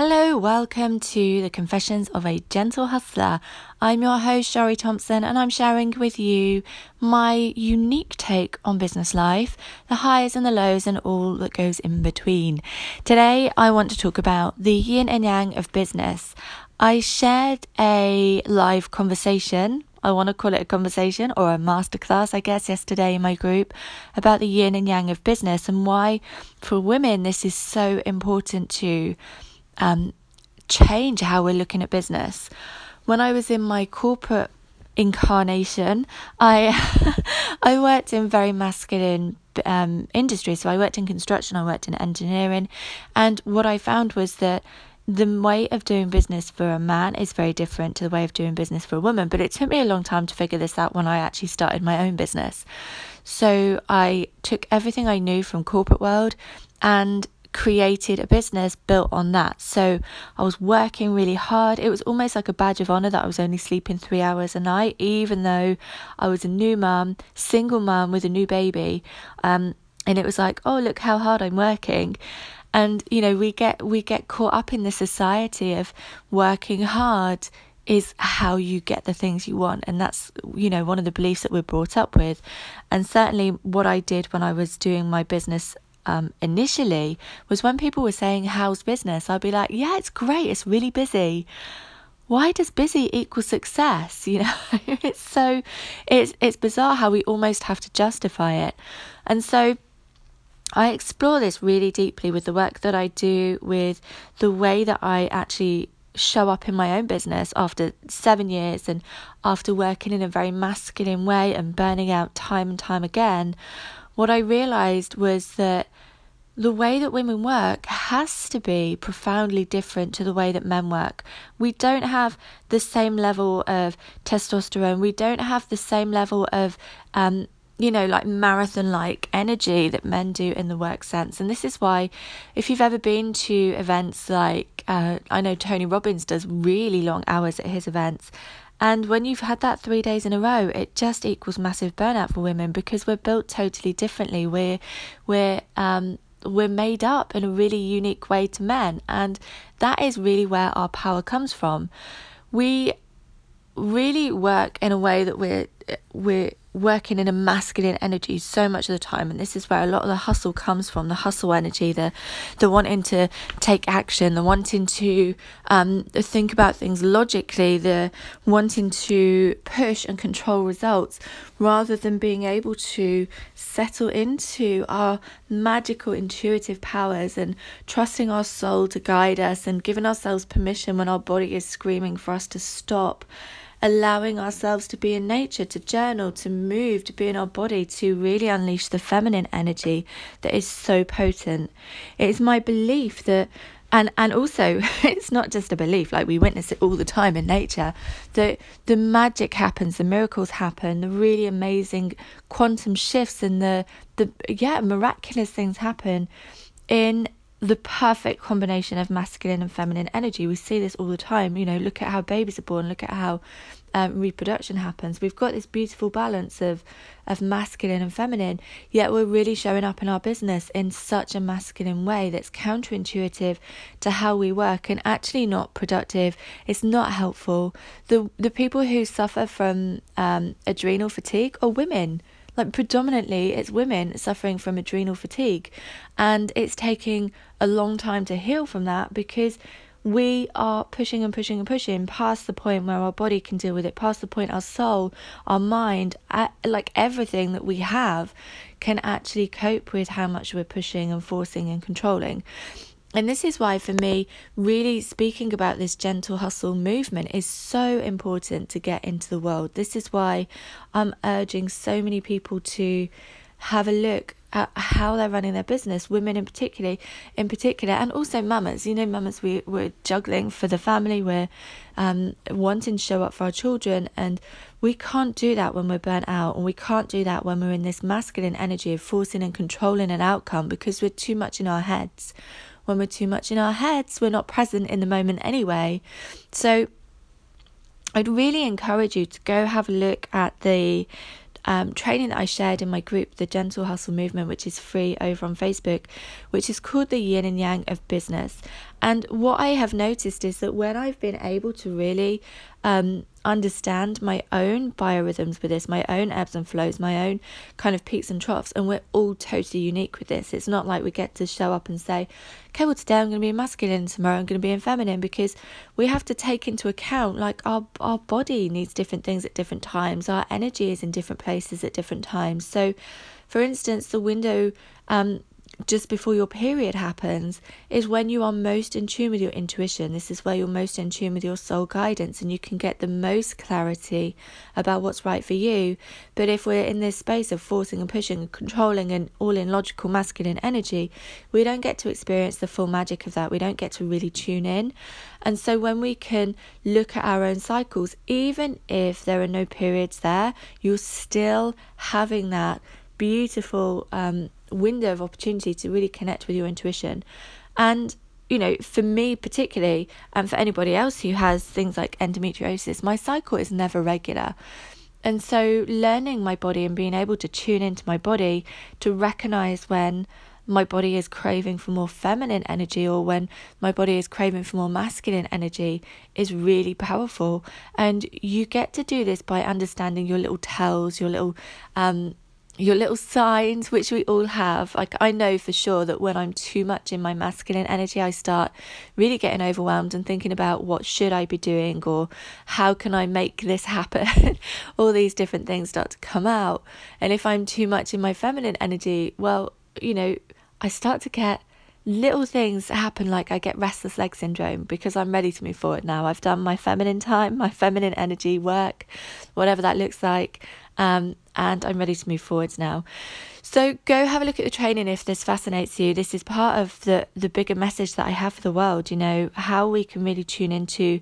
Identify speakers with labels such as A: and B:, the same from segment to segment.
A: Hello, welcome to the Confessions of a Gentle Hustler. I'm your host, Shari Thompson, and I'm sharing with you my unique take on business life, the highs and the lows, and all that goes in between. Today, I want to talk about the yin and yang of business. I shared a live conversation I want to call it a conversation or a masterclass, I guess, yesterday in my group about the yin and yang of business and why, for women, this is so important to um, change how we're looking at business. When I was in my corporate incarnation, I I worked in very masculine um, industry. So I worked in construction, I worked in engineering, and what I found was that the way of doing business for a man is very different to the way of doing business for a woman. But it took me a long time to figure this out when I actually started my own business. So I took everything I knew from corporate world and created a business built on that. So I was working really hard. It was almost like a badge of honor that I was only sleeping three hours a night, even though I was a new mum, single mum with a new baby. Um, and it was like, oh, look how hard I'm working. And you know, we get we get caught up in the society of working hard is how you get the things you want and that's you know one of the beliefs that we're brought up with and certainly what I did when I was doing my business um, initially was when people were saying, How's business? I'd be like, Yeah, it's great, it's really busy. Why does busy equal success? You know, it's so it's it's bizarre how we almost have to justify it. And so I explore this really deeply with the work that I do, with the way that I actually show up in my own business after seven years and after working in a very masculine way and burning out time and time again. What I realized was that the way that women work has to be profoundly different to the way that men work. We don't have the same level of testosterone, we don't have the same level of, um, you know, like marathon like energy that men do in the work sense. And this is why, if you've ever been to events like, uh, I know Tony Robbins does really long hours at his events. And when you've had that three days in a row, it just equals massive burnout for women because we're built totally differently. We're we're um, we're made up in a really unique way to men, and that is really where our power comes from. We really work in a way that we're we're working in a masculine energy so much of the time and this is where a lot of the hustle comes from the hustle energy the the wanting to take action the wanting to um, think about things logically the wanting to push and control results rather than being able to settle into our magical intuitive powers and trusting our soul to guide us and giving ourselves permission when our body is screaming for us to stop allowing ourselves to be in nature, to journal, to move, to be in our body, to really unleash the feminine energy that is so potent. It is my belief that and and also it's not just a belief like we witness it all the time in nature that the magic happens the miracles happen the really amazing quantum shifts and the the yeah miraculous things happen in the perfect combination of masculine and feminine energy. We see this all the time. You know, look at how babies are born, look at how um, reproduction happens. We've got this beautiful balance of of masculine and feminine, yet we're really showing up in our business in such a masculine way that's counterintuitive to how we work and actually not productive. It's not helpful. The the people who suffer from um, adrenal fatigue are women like predominantly it's women suffering from adrenal fatigue and it's taking a long time to heal from that because we are pushing and pushing and pushing past the point where our body can deal with it past the point our soul our mind like everything that we have can actually cope with how much we're pushing and forcing and controlling and this is why, for me, really speaking about this gentle hustle movement is so important to get into the world. This is why I'm urging so many people to have a look at how they're running their business, women in particular, in particular, and also mamas. You know, mamas, we we're juggling for the family, we're um, wanting to show up for our children, and we can't do that when we're burnt out, and we can't do that when we're in this masculine energy of forcing and controlling an outcome because we're too much in our heads when we're too much in our heads, we're not present in the moment anyway. So I'd really encourage you to go have a look at the um, training that I shared in my group, the Gentle Hustle Movement, which is free over on Facebook, which is called the Yin and Yang of Business. And what I have noticed is that when I've been able to really um, understand my own biorhythms with this, my own ebbs and flows, my own kind of peaks and troughs, and we're all totally unique with this. It's not like we get to show up and say, okay, well, today I'm going to be masculine, tomorrow I'm going to be in feminine, because we have to take into account like our, our body needs different things at different times, our energy is in different places at different times. So, for instance, the window um, just before your period happens is when you are most in tune with your intuition. This is where you're most in tune with your soul guidance and you can get the most clarity about what's right for you. But if we're in this space of forcing and pushing and controlling and all in logical masculine energy, we don't get to experience the full magic of that. We don't get to really tune in. And so when we can look at our own cycles, even if there are no periods there, you're still having that beautiful um, window of opportunity to really connect with your intuition. And, you know, for me particularly, and for anybody else who has things like endometriosis, my cycle is never regular. And so, learning my body and being able to tune into my body to recognize when my body is craving for more feminine energy or when my body is craving for more masculine energy is really powerful. And you get to do this by understanding your little tells, your little um, your little signs, which we all have. Like, I know for sure that when I'm too much in my masculine energy, I start really getting overwhelmed and thinking about what should I be doing or how can I make this happen. all these different things start to come out. And if I'm too much in my feminine energy, well, you know, I start to get little things happen like I get restless leg syndrome because I'm ready to move forward now. I've done my feminine time, my feminine energy work, whatever that looks like. Um, and I'm ready to move forwards now. So go have a look at the training if this fascinates you. This is part of the the bigger message that I have for the world, you know, how we can really tune into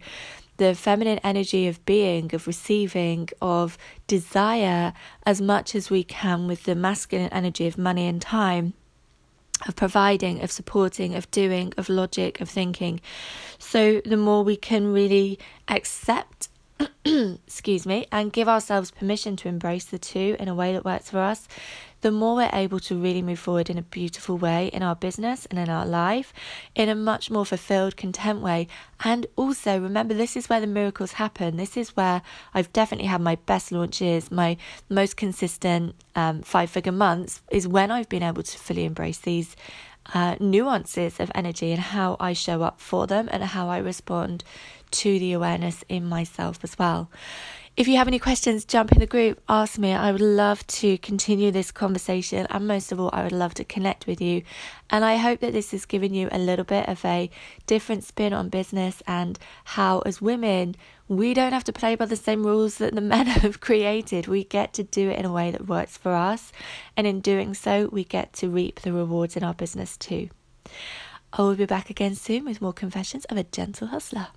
A: the feminine energy of being, of receiving, of desire as much as we can with the masculine energy of money and time of providing, of supporting, of doing, of logic, of thinking. So the more we can really accept excuse me, and give ourselves permission to embrace the two in a way that works for us, the more we're able to really move forward in a beautiful way in our business and in our life, in a much more fulfilled, content way. And also, remember, this is where the miracles happen. This is where I've definitely had my best launches, my most consistent um, five figure months, is when I've been able to fully embrace these. Uh, nuances of energy and how I show up for them and how I respond to the awareness in myself as well. If you have any questions, jump in the group, ask me. I would love to continue this conversation, and most of all, I would love to connect with you. And I hope that this has given you a little bit of a different spin on business and how, as women, we don't have to play by the same rules that the men have created. We get to do it in a way that works for us, and in doing so, we get to reap the rewards in our business too. I will be back again soon with more confessions of a gentle hustler.